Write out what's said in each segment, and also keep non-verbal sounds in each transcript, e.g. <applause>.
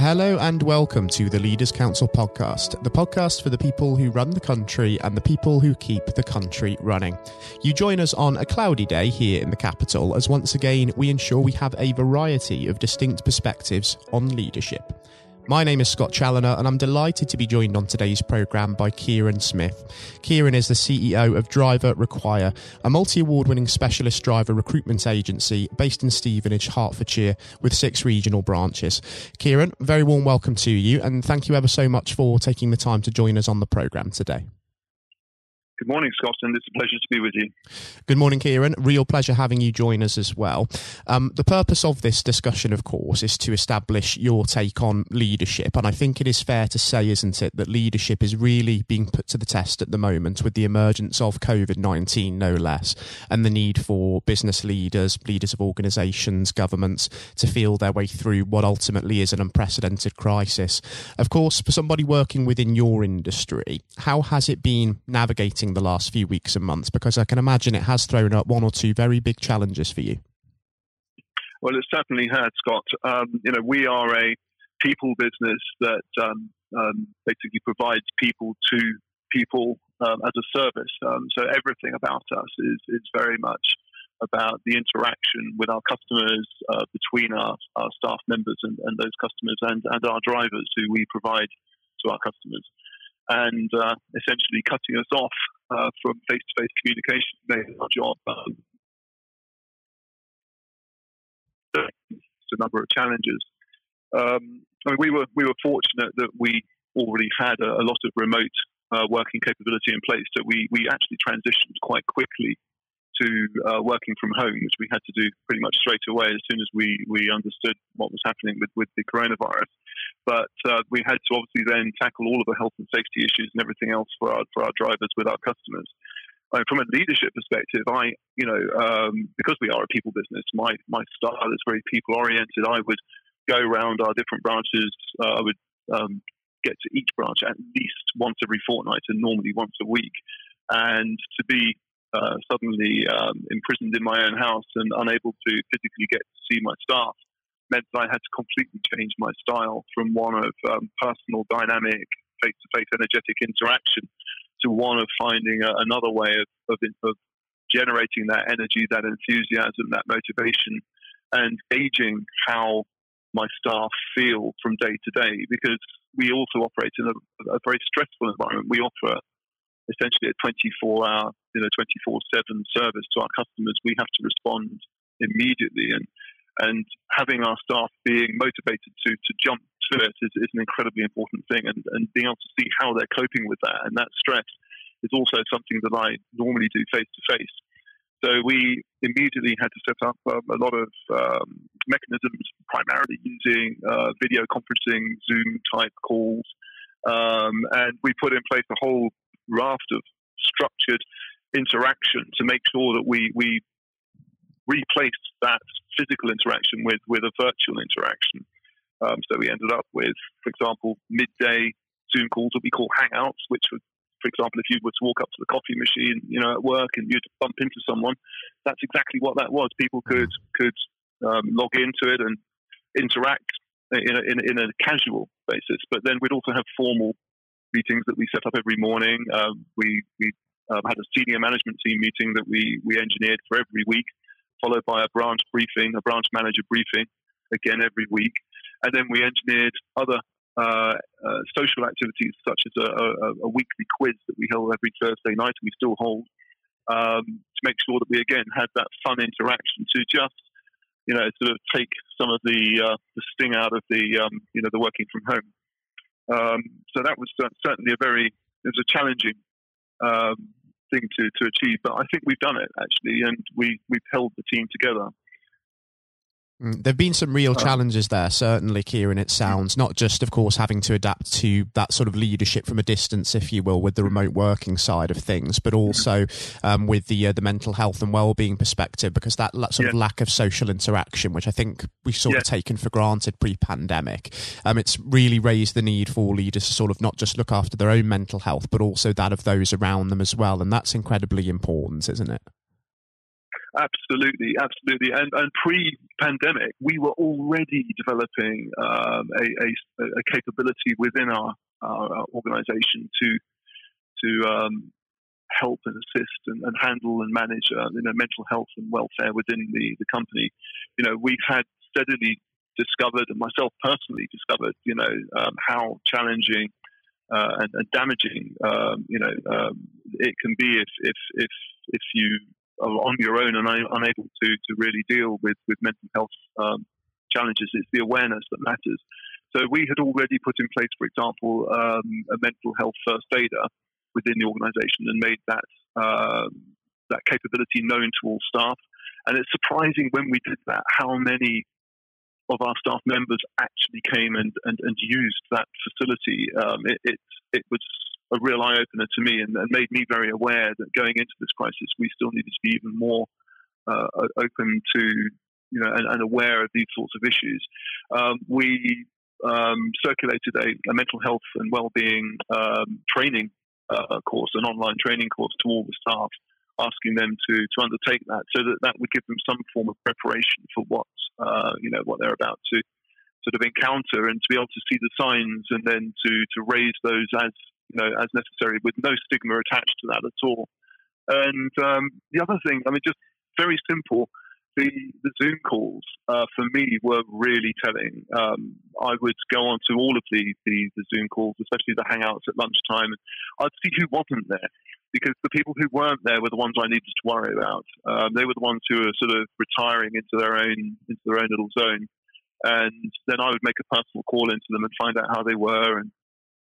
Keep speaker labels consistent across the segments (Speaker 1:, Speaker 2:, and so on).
Speaker 1: Hello and welcome to the Leaders Council podcast, the podcast for the people who run the country and the people who keep the country running. You join us on a cloudy day here in the capital as once again we ensure we have a variety of distinct perspectives on leadership. My name is Scott Challoner, and I'm delighted to be joined on today's programme by Kieran Smith. Kieran is the CEO of Driver Require, a multi award winning specialist driver recruitment agency based in Stevenage, Hertfordshire, with six regional branches. Kieran, very warm welcome to you, and thank you ever so much for taking the time to join us on the programme today.
Speaker 2: Good morning, Scott, and it's a pleasure to be with you.
Speaker 1: Good morning, Kieran. Real pleasure having you join us as well. Um, the purpose of this discussion, of course, is to establish your take on leadership. And I think it is fair to say, isn't it, that leadership is really being put to the test at the moment with the emergence of COVID 19, no less, and the need for business leaders, leaders of organisations, governments to feel their way through what ultimately is an unprecedented crisis. Of course, for somebody working within your industry, how has it been navigating? The last few weeks and months? Because I can imagine it has thrown up one or two very big challenges for you.
Speaker 2: Well, it certainly has, Scott. Um, you know, we are a people business that um, um, basically provides people to people um, as a service. Um, so everything about us is, is very much about the interaction with our customers, uh, between our, our staff members and, and those customers and, and our drivers who we provide to our customers and uh, essentially cutting us off uh, from face-to-face communication made our job. Um, a number of challenges. Um, I mean, we were we were fortunate that we already had a, a lot of remote uh, working capability in place, so we we actually transitioned quite quickly to uh, working from home, which we had to do pretty much straight away as soon as we, we understood what was happening with, with the coronavirus. But uh, we had to obviously then tackle all of the health and safety issues and everything else for our, for our drivers with our customers. Mean, from a leadership perspective, I, you know, um, because we are a people business, my, my style is very people oriented. I would go around our different branches. Uh, I would um, get to each branch at least once every fortnight and normally once a week. And to be uh, suddenly um, imprisoned in my own house and unable to physically get to see my staff meant that I had to completely change my style from one of um, personal, dynamic, face to face, energetic interaction to one of finding a, another way of, of, of generating that energy, that enthusiasm, that motivation, and gauging how my staff feel from day to day because we also operate in a, a very stressful environment. We offer essentially a 24 hour, you know, 24 7 service to our customers, we have to respond immediately. And, and having our staff being motivated to, to jump to it is, is an incredibly important thing. And, and being able to see how they're coping with that and that stress is also something that I normally do face to face. So we immediately had to set up um, a lot of um, mechanisms, primarily using uh, video conferencing, Zoom type calls, um, and we put in place a whole raft of structured interaction to make sure that we, we replace that physical interaction with, with a virtual interaction. Um, so we ended up with, for example, midday Zoom calls that we call Hangouts, which would, for example, if you were to walk up to the coffee machine, you know, at work and you'd bump into someone, that's exactly what that was. People could could um, log into it and interact in a, in, in a casual basis, but then we'd also have formal meetings that we set up every morning. Uh, we we um, had a senior management team meeting that we we engineered for every week, followed by a branch briefing, a branch manager briefing, again every week, and then we engineered other uh, uh, social activities such as a, a, a, weekly quiz that we held every Thursday night, and we still hold, um, to make sure that we again had that fun interaction to just you know sort of take some of the uh, the sting out of the um, you know the working from home. Um, so that was certainly a very it was a challenging um, thing to, to achieve, but I think we've done it actually, and we we've held the team together.
Speaker 1: Mm, there've been some real challenges there, certainly, Kieran. It sounds not just, of course, having to adapt to that sort of leadership from a distance, if you will, with the remote working side of things, but also um, with the uh, the mental health and well being perspective, because that, that sort yeah. of lack of social interaction, which I think we've sort yeah. of taken for granted pre-pandemic, um, it's really raised the need for leaders to sort of not just look after their own mental health, but also that of those around them as well, and that's incredibly important, isn't it?
Speaker 2: Absolutely, absolutely. And, and pre-pandemic, we were already developing um, a, a, a, capability within our, our organisation to to um, help and assist and, and handle and manage uh, you know mental health and welfare within the, the company. You know, we've had steadily discovered, and myself personally discovered, you know, um, how challenging uh, and, and, damaging, um, you know, um, it can be if if if if you on your own and unable to to really deal with with mental health um, challenges. It's the awareness that matters. So we had already put in place, for example, um, a mental health first aider within the organisation and made that um, that capability known to all staff. And it's surprising when we did that how many of our staff members actually came and, and, and used that facility. Um, it, it, it, was a real eye opener to me and, and, made me very aware that going into this crisis, we still needed to be even more uh, open to you know and, and, aware of these sorts of issues. Um, we um, circulated a, a, mental health and well-being um, training uh, course, an online training course to all the staff, asking them to to undertake that, so that that would give them some form of preparation for what uh, you know what they're about to sort of encounter, and to be able to see the signs, and then to to raise those as you know as necessary, with no stigma attached to that at all. And um, the other thing, I mean, just very simple the, the Zoom calls uh, for me were really telling. Um, I would go on to all of the, the, the, Zoom calls, especially the hangouts at lunchtime, and I'd see who wasn't there because the people who weren't there were the ones I needed to worry about. Um, they were the ones who were sort of retiring into their own into their own little zone, and then I would make a personal call into them and find out how they were and.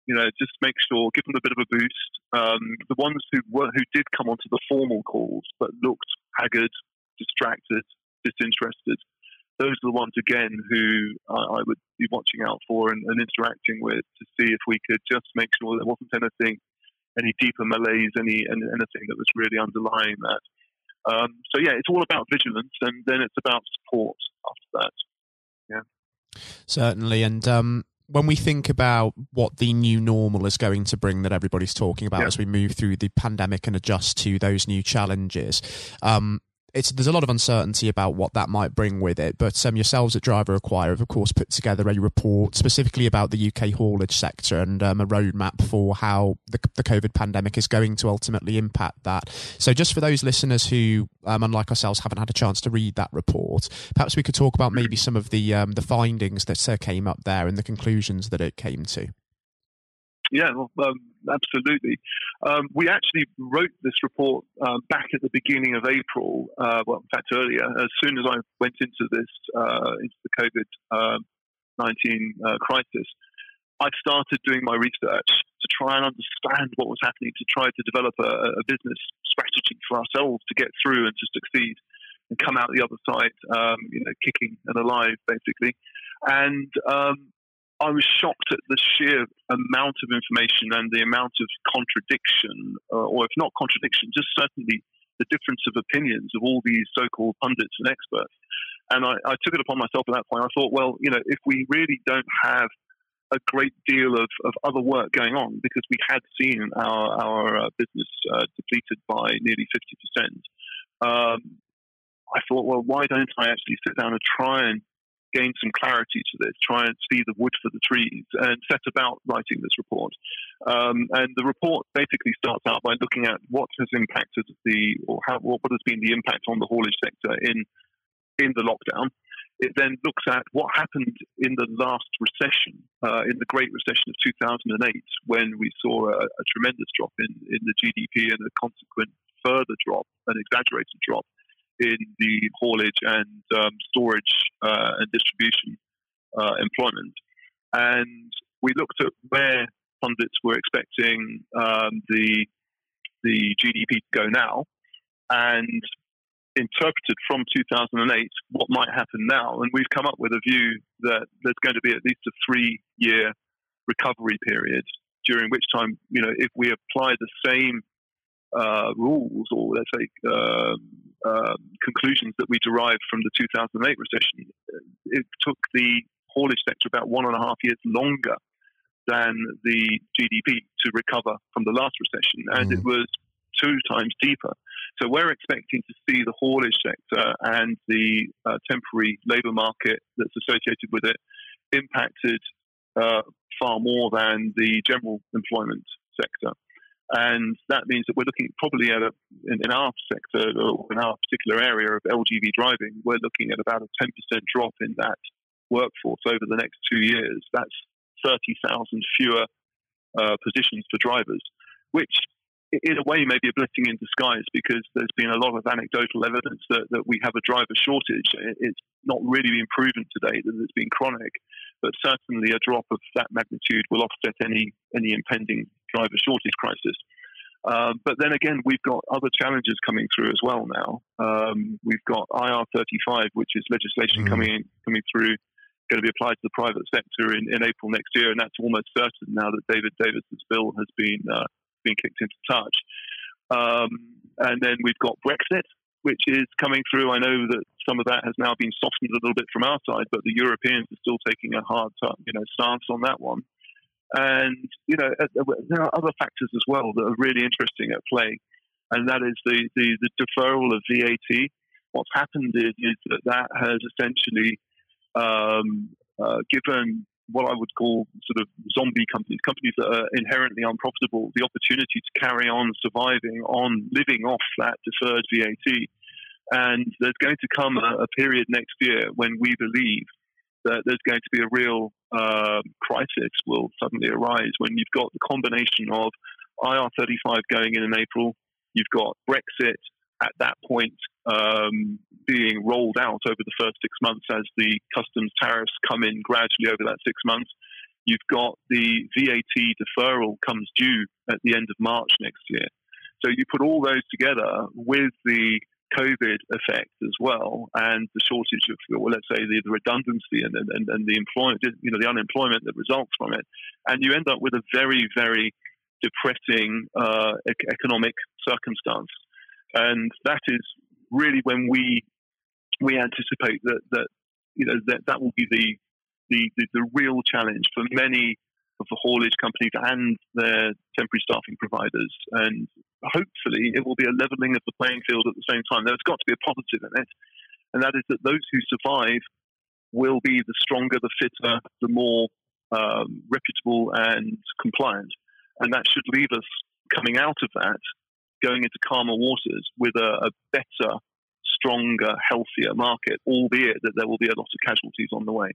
Speaker 2: You know, just make sure, give them a bit of a boost. Um, the ones who were who did come onto the formal calls but looked haggard, distracted, disinterested. Those are the ones again who I, I would be watching out for and, and, interacting with to see if we could just make sure there wasn't anything, any deeper malaise, any, and anything that was really underlying that. Um, so yeah, it's all about vigilance, and then it's about support after that. Yeah,
Speaker 1: certainly, and um, when we think about what the new normal is going to bring that everybody's talking about yeah. as we move through the pandemic and adjust to those new challenges, um, it's there's a lot of uncertainty about what that might bring with it. But um, yourselves at Driver Require have, of course, put together a report specifically about the UK haulage sector and um, a roadmap for how the, the, COVID pandemic is going to ultimately impact that. So, just for those listeners who, um, unlike ourselves, haven't had a chance to read that report, perhaps we could talk about maybe some of the um, the findings that uh, came up there and the conclusions that it came to.
Speaker 2: Yeah, well, um, absolutely. Um, we actually wrote this report uh, back at the beginning of April. Uh, well, in fact, earlier. As soon as I went into this uh, into the COVID um, nineteen uh, crisis, I started doing my research to try and understand what was happening, to try to develop a, a business strategy for ourselves to get through and to succeed and come out the other side, um, you know, kicking and alive, basically. And um, I was shocked at the sheer amount of information and the amount of contradiction, uh, or if not contradiction, just certainly the difference of opinions of all these so-called pundits and experts. And I, I, took it upon myself at that point. I thought, well, you know, if we really don't have a great deal of, of other work going on, because we had seen our, our uh, business uh, depleted by nearly 50%, um, I thought, well, why don't I actually sit down and try and gain some clarity to this, try and see the wood for the trees, and set about writing this report. Um, and the report basically starts out by looking at what has impacted the, or how, what has been the impact on the haulage sector in in the lockdown. It then looks at what happened in the last recession, uh, in the Great Recession of 2008, when we saw a, a tremendous drop in, in the GDP and a consequent further drop, an exaggerated drop in the haulage and um, storage uh, and distribution uh, employment. And we looked at where pundits were expecting um, the the GDP to go now, and interpreted from 2008 what might happen now. And we've come up with a view that there's going to be at least a three year recovery period during which time, you know, if we apply the same uh, rules or let's say uh, uh, conclusions that we derived from the 2008 recession, it took the haulage sector about one and a half years longer than the GDP to recover from the last recession, and mm. it was two times deeper. So we're expecting to see the haulage sector and the uh, temporary labour market that's associated with it impacted uh, far more than the general employment sector. And that means that we're looking probably at a, in, in, our sector or in our particular area of LGV driving, we're looking at about a 10% drop in that workforce over the next two years. That's 30,000 fewer uh, positions for drivers, which in a way may be a blessing in disguise because there's been a lot of anecdotal evidence that, that we have a driver shortage. It's not really been proven to date that it's been chronic, but certainly a drop of that magnitude will offset any any impending driver shortage crisis. Um, but then again, we've got other challenges coming through as well now. Um, we've got IR35, which is legislation mm. coming coming through going to be applied to the private sector in, in April next year, and that's almost certain now that David Davis's bill has been uh, been kicked into touch. Um, and then we've got Brexit, which is coming through. I know that some of that has now been softened a little bit from our side, but the Europeans are still taking a hard, you know, stance on that one. And you know, uh, there are other factors as well that are really interesting at play, and that is the the, the deferral of VAT. What's happened is, is that that has essentially um, uh, given what I would call sort of zombie companies, companies that are inherently unprofitable, the opportunity to carry on surviving on living off that deferred VAT. And there's going to come a, a period next year when we believe that there's going to be a real uh, crisis will suddenly arise when you've got the combination of IR35 going in in April, you've got Brexit at that point um, being rolled out over the first six months as the customs tariffs come in gradually over that six months. You've got the VAT deferral comes due at the end of March next year. So you put all those together with the COVID effect as well, and the shortage of, let's say, the, the redundancy and, and, and the employment, you know, the unemployment that results from it, and you end up with a very, very depressing uh, economic circumstance. And that is really when we we anticipate that that you know that that will be the the, the, the real challenge for many of the haulage companies and their temporary staffing providers. And hopefully, it will be a leveling of the playing field at the same time. There's got to be a positive in it, and that is that those who survive will be the stronger, the fitter, the more um, reputable and compliant. And that should leave us coming out of that going into calmer waters with a, a better, stronger, healthier market, albeit that there will be a lot of casualties on the way.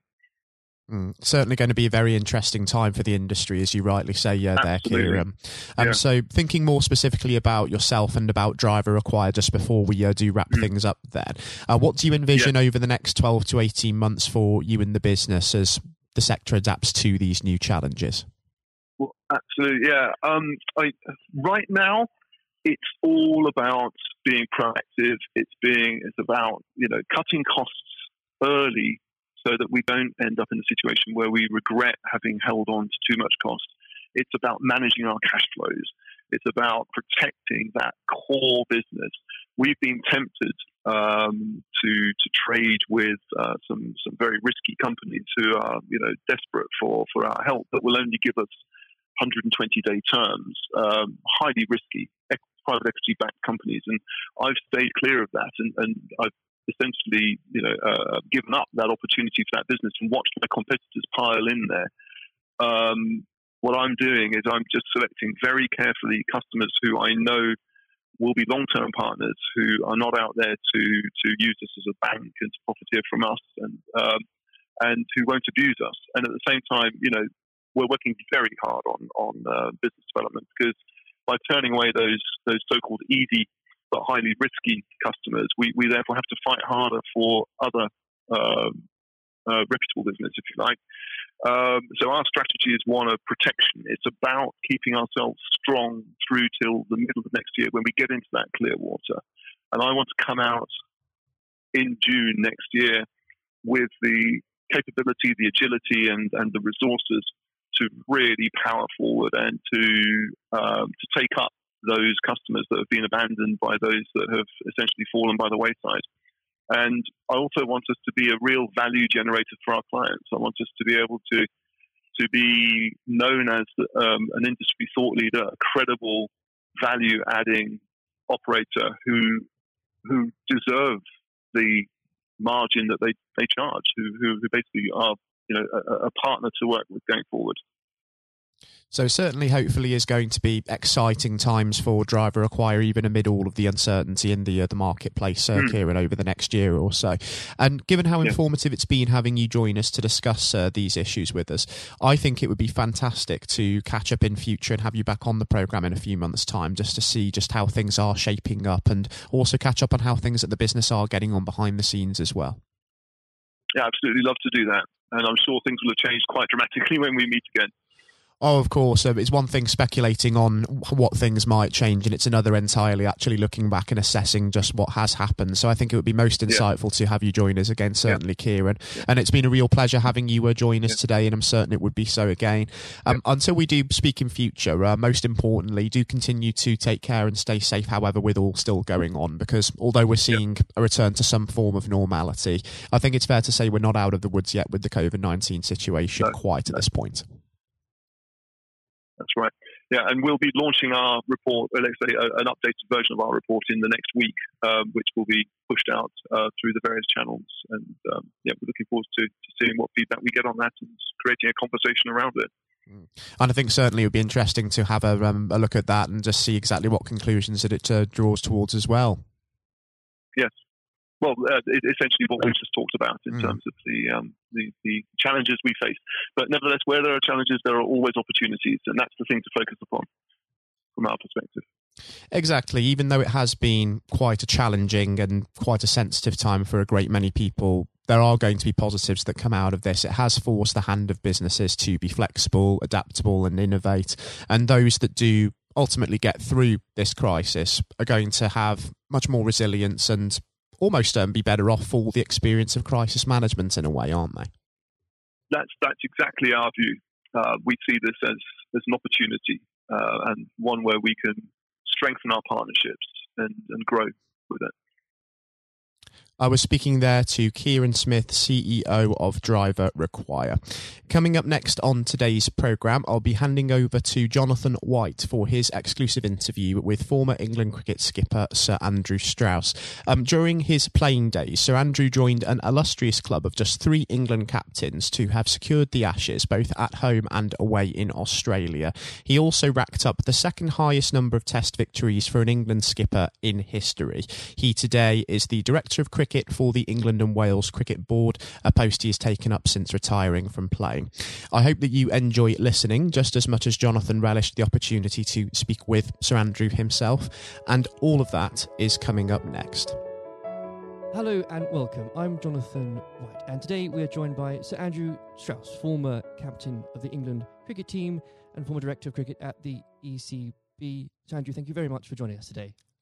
Speaker 1: Mm, certainly going to be a very interesting time for the industry, as you rightly say uh, there, Kieran. Um, yeah. So, thinking more specifically about yourself and about Driver Require, just before we uh, do wrap mm. things up there, uh, what do you envision yeah. over the next 12 to 18 months for you and the business as the sector adapts to these new challenges?
Speaker 2: Well, absolutely, yeah. Um, I, right now, it's all about being proactive. It's being it's about you know cutting costs early so that we don't end up in a situation where we regret having held on to too much cost. It's about managing our cash flows. It's about protecting that core business. We've been tempted um, to to trade with uh, some some very risky companies who are you know desperate for for our help, but will only give us 120 day terms, um, highly risky private equity backed companies. And I've stayed clear of that and, and I've essentially you know, uh, given up that opportunity for that business and watched my competitors pile in there. Um, what I'm doing is I'm just selecting very carefully customers who I know will be long-term partners who are not out there to to use us as a bank and to profiteer from us and um, and who won't abuse us. And at the same time, you know, we're working very hard on on uh, business development because by turning away those those so-called easy but highly risky customers, we, we therefore have to fight harder for other um, uh, reputable business, if you like. Um, so our strategy is one of protection. It's about keeping ourselves strong through till the middle of next year when we get into that clear water. And I want to come out in June next year with the capability, the agility, and, and the resources to really power forward and to um, to take up those customers that have been abandoned by those that have essentially fallen by the wayside. And I also want us to be a real value generator for our clients. I want us to be able to to be known as um, an industry thought leader, a credible value adding operator who who deserve the margin that they, they charge, who, who, basically are you know a, a partner to work with going forward.
Speaker 1: So certainly, hopefully, is going to be exciting times for Driver Require, even amid all of the uncertainty in the uh, the marketplace, uh, mm. Kieran, over the next year or so. And given how yeah. informative it's been having you join us to discuss uh, these issues with us, I think it would be fantastic to catch up in future and have you back on the program in a few months' time, just to see just how things are shaping up, and also catch up on how things at the business are getting on behind the scenes as well.
Speaker 2: Yeah, absolutely love to do that, and I'm sure things will have changed quite dramatically <laughs> when we meet again.
Speaker 1: Oh, of course. Um, it's one thing speculating on what things might change, and it's another entirely actually looking back and assessing just what has happened. So I think it would be most insightful yeah. to have you join us again, certainly, yeah. Kieran. Yeah. And it's been a real pleasure having you uh, join us today, and I'm certain it would be so again. Um, until we do speak in future, uh, most importantly, do continue to take care and stay safe, however, with all still going on, because although we're seeing a return to some form of normality, I think it's fair to say we're not out of the woods yet with the COVID 19 situation no, quite at no. this point.
Speaker 2: That's right. Yeah, and we'll be launching our report, uh, let's say an updated version of our report in the next week, um, which will be pushed out uh, through the various channels. And um, yeah, we're looking forward to, to, seeing what feedback we get on that and creating a conversation around it.
Speaker 1: Mm. And I think certainly it would be interesting to have a, um, a look at that and just see exactly what conclusions that it uh, draws towards as well.
Speaker 2: Yes, well, uh, essentially what we've just talked about in mm. terms of the, um, the, the challenges we face. But nevertheless, where there are challenges, there are always opportunities, and that's the thing to focus upon from our perspective.
Speaker 1: Exactly. Even though it has been quite a challenging and quite a sensitive time for a great many people, there are going to be positives that come out of this. It has forced the hand of businesses to be flexible, adaptable, and innovate. And those that do ultimately get through this crisis are going to have much more resilience and almost um, be better off for the experience of crisis management in a way, aren't they?
Speaker 2: That's that's exactly our view. Uh, we see this as as an opportunity uh, and one where we can strengthen our partnerships and, and grow with it.
Speaker 1: I was speaking there to Kieran Smith, CEO of Driver Require. Coming up next on today's programme, I'll be handing over to Jonathan White for his exclusive interview with former England cricket skipper Sir Andrew Strauss. Um, during his playing days, Sir Andrew joined an illustrious club of just three England captains to have secured the Ashes both at home and away in Australia. He also racked up the second highest number of Test victories for an England skipper in history. He today is the Director of Cricket cricket for the England and Wales Cricket Board, a post he has taken up since retiring from playing. I hope that you enjoy listening just as much as Jonathan relished the opportunity to speak with Sir Andrew himself, and all of that is coming up next.
Speaker 3: Hello and welcome. I'm Jonathan White, and today we are joined by Sir Andrew Strauss, former captain of the England cricket team and former director of cricket at the ECB. Sir Andrew, thank you very much for joining us today.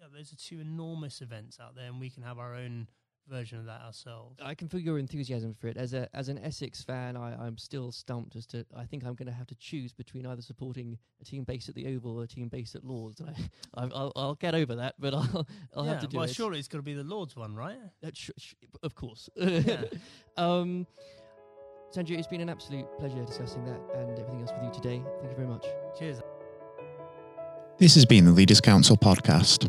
Speaker 4: yeah, those are two enormous events out there, and we can have our own version of that ourselves.
Speaker 3: I can feel your enthusiasm for it. As a as an Essex fan, I, I'm still stumped as to I think I'm going to have to choose between either supporting a team based at the Oval or a team based at Lords. I, <laughs> will I'll get over that, but <laughs> I'll I'll
Speaker 4: yeah,
Speaker 3: have to do
Speaker 4: well,
Speaker 3: it.
Speaker 4: Well, surely it's got to be the Lords one, right?
Speaker 3: Sh- sh- of course. <laughs> Yeah. um, Sanju, it's been an absolute pleasure discussing that and everything else with you today. Thank you very much.
Speaker 4: Cheers.
Speaker 1: This has been the Leaders Council podcast.